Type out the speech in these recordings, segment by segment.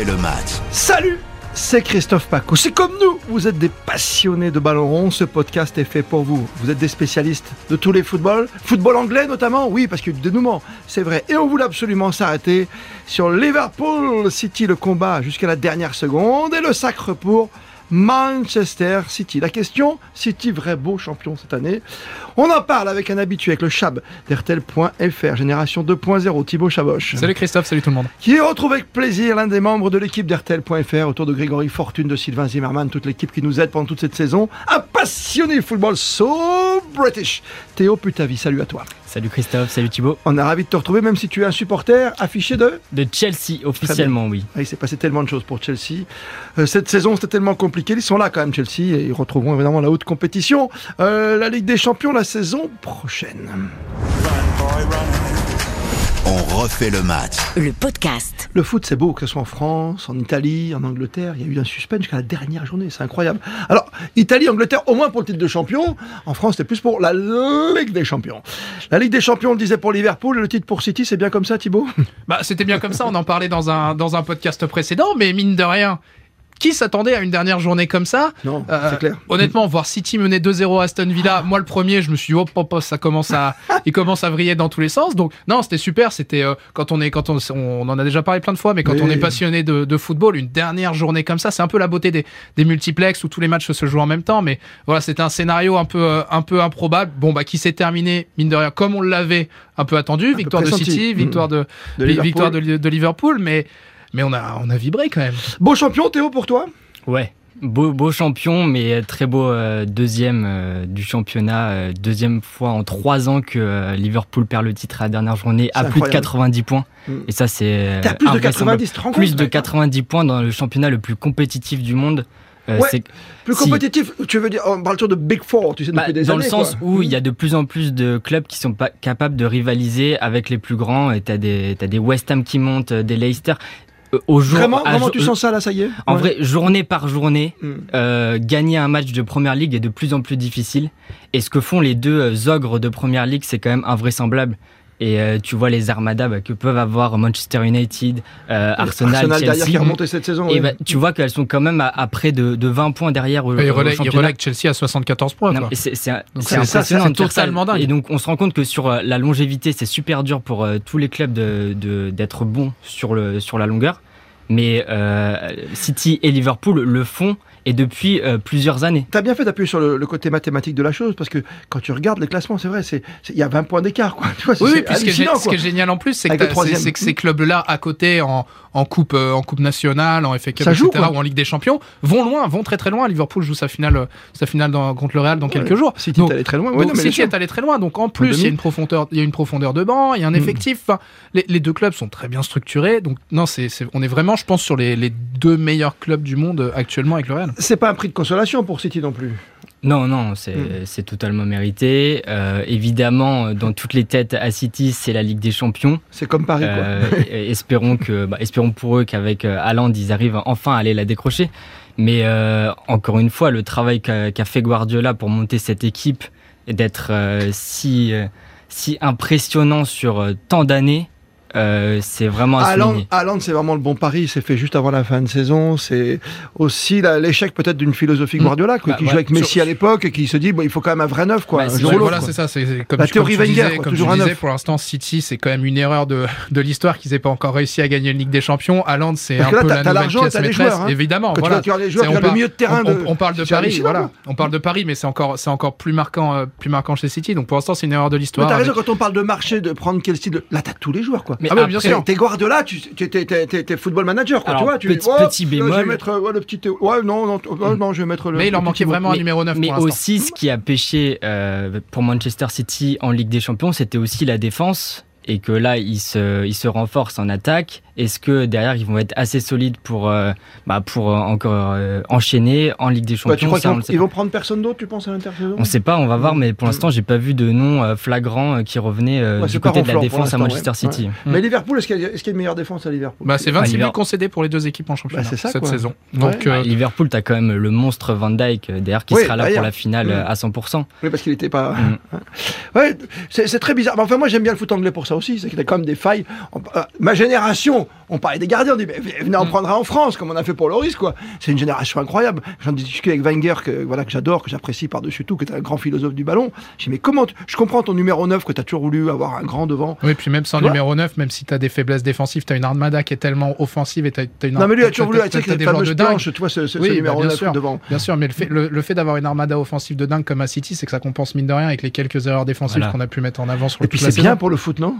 le match. Salut c'est Christophe Paco. C'est comme nous, vous êtes des passionnés de ballon rond, ce podcast est fait pour vous. Vous êtes des spécialistes de tous les footballs, football anglais notamment, oui, parce qu'il y dénouement, c'est vrai. Et on voulait absolument s'arrêter sur Liverpool City, le combat jusqu'à la dernière seconde et le sacre pour Manchester City. La question, City vrai beau champion cette année On en parle avec un habitué, avec le Chab d'RTL.fr, génération 2.0, Thibaut Chaboch. Salut Christophe, salut tout le monde. Qui retrouve avec plaisir l'un des membres de l'équipe d'RTL.fr autour de Grégory Fortune, de Sylvain Zimmerman, toute l'équipe qui nous aide pendant toute cette saison. Un passionné football so British. Théo Putavi, salut à toi. Salut Christophe, salut Thibaut. On est ravi de te retrouver, même si tu es un supporter affiché de De Chelsea, officiellement, oui. Il s'est passé tellement de choses pour Chelsea. Euh, cette saison, c'était tellement compliqué. Ils sont là quand même, Chelsea, et ils retrouveront évidemment la haute compétition. Euh, la Ligue des Champions la saison prochaine. On refait le match. Le podcast. Le foot, c'est beau, que ce soit en France, en Italie, en Angleterre. Il y a eu un suspense jusqu'à la dernière journée. C'est incroyable. Alors, Italie, Angleterre, au moins pour le titre de champion. En France, c'était plus pour la Ligue des Champions. La Ligue des Champions, on le disait pour Liverpool. Le titre pour City, c'est bien comme ça, Thibaut? Bah, c'était bien comme ça. On en parlait dans un, dans un podcast précédent. Mais mine de rien, qui s'attendait à une dernière journée comme ça Non, euh, c'est clair. Honnêtement, voir City mener 2-0 à Aston Villa, moi le premier, je me suis dit, oh, ça commence à, il commence à vriller dans tous les sens. Donc, non, c'était super. C'était euh, quand on est, quand on, on, en a déjà parlé plein de fois, mais quand on est passionné de, football, une dernière journée comme ça, c'est un peu la beauté des, des multiplex où tous les matchs se jouent en même temps. Mais voilà, c'était un scénario un peu, euh, un peu improbable. Bon, bah, qui s'est terminé, mine de rien, comme on l'avait un peu attendu. victoire de City, victoire de, de victoire de Liverpool, mais mais on a, on a vibré quand même. Beau champion, Théo, pour toi? Ouais. Beau, beau champion, mais très beau euh, deuxième euh, du championnat. Euh, deuxième fois en trois ans que Liverpool perd le titre à la dernière journée à plus de 90 points. Mm. Et ça, c'est. plus de 90, Plus de 90 points dans le championnat le plus compétitif du monde. ouais, plus compétitif, tu veux dire, on parle toujours de Big Four, tu sais, bah, depuis Dans le sens où il y a de plus en plus de clubs qui sont pas capables de rivaliser avec les plus grands. Et t'as des, as des West Ham qui montent, des Leicester. Au jour, vraiment, vraiment tu sens ça là, ça y est En vrai, journée par journée, hmm. euh, gagner un match de Première Ligue est de plus en plus difficile. Et ce que font les deux euh, ogres de Première Ligue, c'est quand même invraisemblable. Et euh, tu vois les armadas bah, que peuvent avoir Manchester United, euh, Arsenal, Arsenal Chelsea. derrière qui a remonté cette saison. Et bah, tu vois qu'elles sont quand même à, près de, de, 20 points derrière. Ils relèguent Chelsea à 74 points. C'est impressionnant. totalement dingue. Et donc on se rend compte que sur euh, la longévité, c'est super dur pour tous les clubs d'être de, d'être bons sur, le, sur la longueur. Mais City et Liverpool le font et depuis euh, plusieurs années. Tu as bien fait d'appuyer sur le, côté mathématique de la chose, parce que quand tu regardes les classements, c'est vrai, il y a 20 points d'écart. Vois, oui, puis ce, qui est, génial en plus, c'est que, que, ces clubs-là, à côté, en, en, coupe, euh, en coupe nationale, en FA Cup, etc., ou en Ligue des Champions, vont loin, vont très très loin. Liverpool joue sa finale, sa finale dans, contre le Real dans quelques jours. City est allé très loin. Oui, City est allé très loin. Donc en plus, il y, a une profondeur, il y a une profondeur de banc, il y a un mm. effectif. les, les, deux clubs sont très bien structurés. Donc non, c'est on est vraiment, je pense, sur les, les, deux meilleurs clubs du monde actuellement avec le Real. C'est pas un prix de pour City non plus. Non, non, c'est hmm. totalement mérité. Euh, évidemment, dans toutes les têtes à City, c'est la Ligue des Champions. C'est comme Paris, quoi. Euh, espérons, que, bah, espérons pour eux qu'avec euh, Haaland, ils arrivent enfin à aller la décrocher. Mais encore une fois, le travail qu'a fait Guardiola pour monter cette équipe et d'être si, si impressionnant sur tant d'années, euh, c'est vraiment à Haaland, c'est vraiment le bon pari. C'est fait juste avant la fin de saison. C'est aussi l'échec peut-être d'une philosophie mm. Guardiola, bah, qui jouait avec Messi à l'époque et qui se dit bon, il faut quand même un vrai neuf. Quoi, bah, voilà, c'est ça. C'est comme, la théorie Wenger, comme toujours disais, Pour l'instant, City, c'est quand même une erreur de, de l'histoire qu'ils n'aient pas encore réussi à gagner une Ligue des Champions. Haaland, c'est un peu la nouvelle pièce maîtresse. Hein. Évidemment, voilà. on le milieu de terrain. On parle de Paris, voilà. On parle de Paris, mais c'est encore, c'est encore plus marquant, euh, plus marquant chez City. Donc pour l'instant, c'est une erreur de l'histoire. T'as raison quand on parle de marché, de prendre quel style. Là, t'as tous les joueurs, quoi. Ah bien sûr Guardiola, tu es, football manager, quoi, tu vois. Tu, petit, petit bémol. Je vais mettre ouais, le petit. Ouais, non, non, mm. non, je vais mettre le. Mais il leur manquait vraiment un numéro 9 Mais aussi, ce qui a pêché euh, pour Manchester City en Ligue des Champions, c'était aussi la défense. Et que là, ils se, ils se renforcent en attaque est-ce que derrière ils vont être assez solides pour, euh, bah, pour euh, encore euh, enchaîner en Ligue des Champions tu crois qu'ils vont, prendre personne d'autre, tu penses, à l'intersaison On ne sait pas, on va voir, mais pour l'instant, j'ai pas vu de nom flagrant qui revenait du côté de la défense à Manchester City. Mais Liverpool, est-ce qu'il y, a une meilleure défense à Liverpool bah, C'est 26 buts concédés pour les deux équipes en championnat bah, cette saison. Donc, bah, Liverpool, tu as quand même le monstre Van Dyke derrière qui sera là pour la finale à 100%. Oui, parce qu'il n'était pas. Mm. Ouais, c'est très bizarre. Enfin, moi, j'aime bien le foot anglais pour ça. Ça aussi, c'est qu'il y a quand même des failles. Euh, ma génération, on parlait des gardiens, on dit, venez en mm. prendre un en France, comme on a fait pour Loris, quoi. C'est une génération incroyable. J'en discuté avec Wenger, que, voilà, que j'adore, que j'apprécie par-dessus tout, qui est un grand philosophe du ballon. Je dis, mais comment, je comprends ton numéro 9, que tu as toujours voulu avoir un grand devant. Oui, puis même sans numéro 9, même si tu as des faiblesses défensives, tu as une armada qui est tellement offensive et tu as, une Non, mais lui a toujours voulu être cette fameuse planche, tu vois, ce, ce, numéro 9 devant. Bien sûr, mais le fait, le, fait d'avoir une armada offensive de dingue comme à City, c'est que ça compense mine de rien avec les quelques erreurs défensives qu'on a pu mettre en avant sur le Et puis c'est bien pour le foot, non?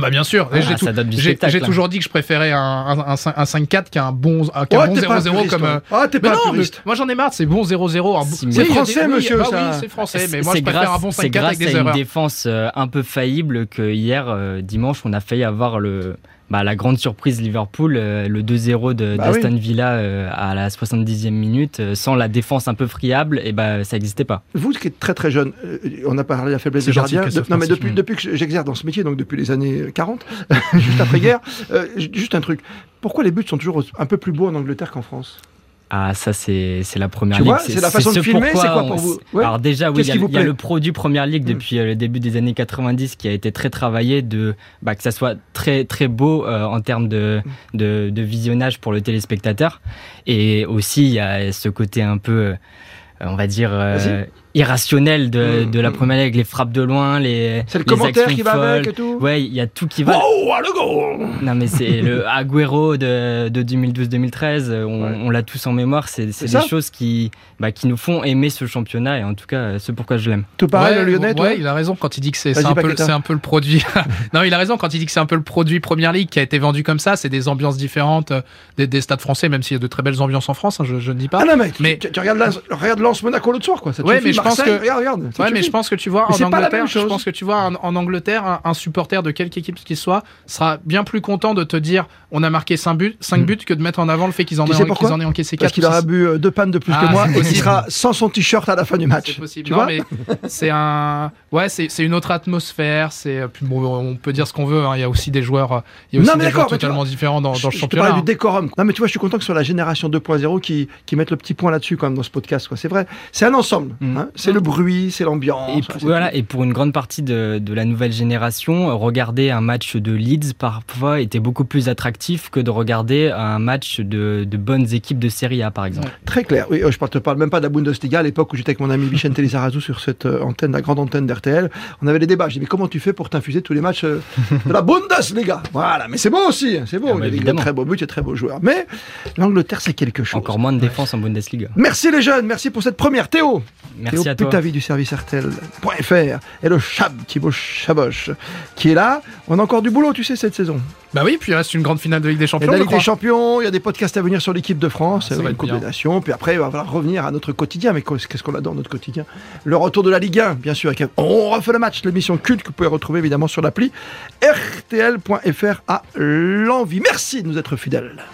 bah bien sûr, ah, j'ai hein. toujours dit que je préférais un, un, un 5-4 qu'un bon 0-0 comme. Euh, ah, t'es pas non, moi j'en ai marre, c'est bon 0-0. C'est français, monsieur. Bah oui, c'est français, mais moi je préfère un bon 5-4 avec des erreurs. C'est grâce à une défense euh, un peu faillible que hier, euh, dimanche, on a failli avoir le bah, la grande surprise Liverpool, euh, le 2-0 bah d'Aston Villa euh, à la 70e minute, euh, sans la défense un peu friable, et bah, ça n'existait pas. Vous qui êtes très très jeune, on a parlé de la faiblesse des gardiens. non, mais depuis, depuis que j'exerce dans ce métier, donc depuis les années 40, juste après-guerre, juste un truc. Pourquoi les buts sont toujours un peu plus beaux en Angleterre qu'en France? Ah, ça, c'est la première tu ligue. C'est la façon de filmer, c'est quoi pour vous? Alors, déjà, oui, il y, a le produit première ligue mm. depuis euh, le début des années 90 qui a été très travaillé, de, bah, que ça soit très, très beau euh, en termes de, mm. de, de, visionnage pour le téléspectateur. Et aussi, il y a ce côté un peu, euh, on va dire, irrationnel de, mm, de la mm. première ligue, les frappes de loin, les. C'est le commentaire qui va avec et tout. Ouais, il y a tout qui va. Oh, le goal Non, mais c'est le Agüero de, de 2012-2013, on, on l'a tous en mémoire. C'est des choses qui, bah, qui nous font aimer ce championnat et en tout cas, c'est pourquoi je l'aime. Tout pareil, le Lyonnais, toi Ouais, il a raison quand il dit que c'est un, peu, un peu le produit. non, il a raison quand il dit que c'est un peu le produit première ligue qui a été vendu comme ça. C'est des ambiances différentes euh, des, des, stades français, même s'il y a de très belles ambiances en France, hein, je, je, ne dis pas. Ah non, mais, tu, regardes, regarde Lens Monaco l'autre soir, quoi. Ça ouais, mais je pense que. Regarde, regarde. Ouais, mais je pense que tu vois, en Angleterre, je pense que tu vois, en, Angleterre, un, supporter de quelque équipe qu'il soit sera bien plus content de te dire on a marqué 5 buts, 5 hmm. buts que de mettre en avant le fait qu'ils en, en, aient encaissé 4. Parce qu'il aura bu euh, deux pannes de plus que ah, moi et qu'il sera sans son t-shirt à la fin du match. C'est possible. Tu vois mais c'est un, ouais, c'est une autre atmosphère. C'est, euh, on peut dire ce qu'on veut. Hein. Il y a aussi des joueurs, il y a aussi des joueurs totalement différents dans, dans le championnat. Du décorum. Non, mais tu vois, je suis content que ce soit la génération 2.0 qui, qui mette le petit point là-dessus quand même dans ce podcast. C'est vrai. C'est un ensemble. Hmm. C'est le bruit, c'est l'ambiance. Et, voilà, et pour une grande partie de, de la nouvelle génération, regarder un match de Leeds parfois était beaucoup plus attractif que de regarder un match de, de bonnes équipes de Serie A, par exemple. Très clair. Oui, euh, je ne te parle même pas de la Bundesliga à l'époque où j'étais avec mon ami Vicente Lizarazu sur cette euh, antenne, la grande antenne d'RTL. On avait des débats. Je dis, mais comment tu fais pour t'infuser tous les matchs euh, de la Bundesliga? Voilà, mais c'est beau aussi. C'est beau. Ah, il y a très beaux buts et très beaux joueurs. Mais l'Angleterre, c'est quelque chose. Encore moins de défense en Bundesliga. Merci les jeunes. Merci pour cette première. Théo. Merci À toi. vie du service RTL.fr et le Chab, Thibaut Chaboche, qui est là. On a encore du boulot, tu sais, cette saison. Bah oui, puis il reste une grande finale de Ligue des Champions. Il y a la Ligue des Champions, il y a des podcasts à venir sur l'équipe de France, ah, une Coupe des Nations, puis après, il va falloir revenir à notre quotidien. Mais qu'est-ce qu'on a dans notre quotidien? Le retour de la Ligue 1, bien sûr. On refait le match, l'émission culte que vous pouvez retrouver évidemment sur l'appli RTL.fr à l'envie. Merci de nous être fidèles.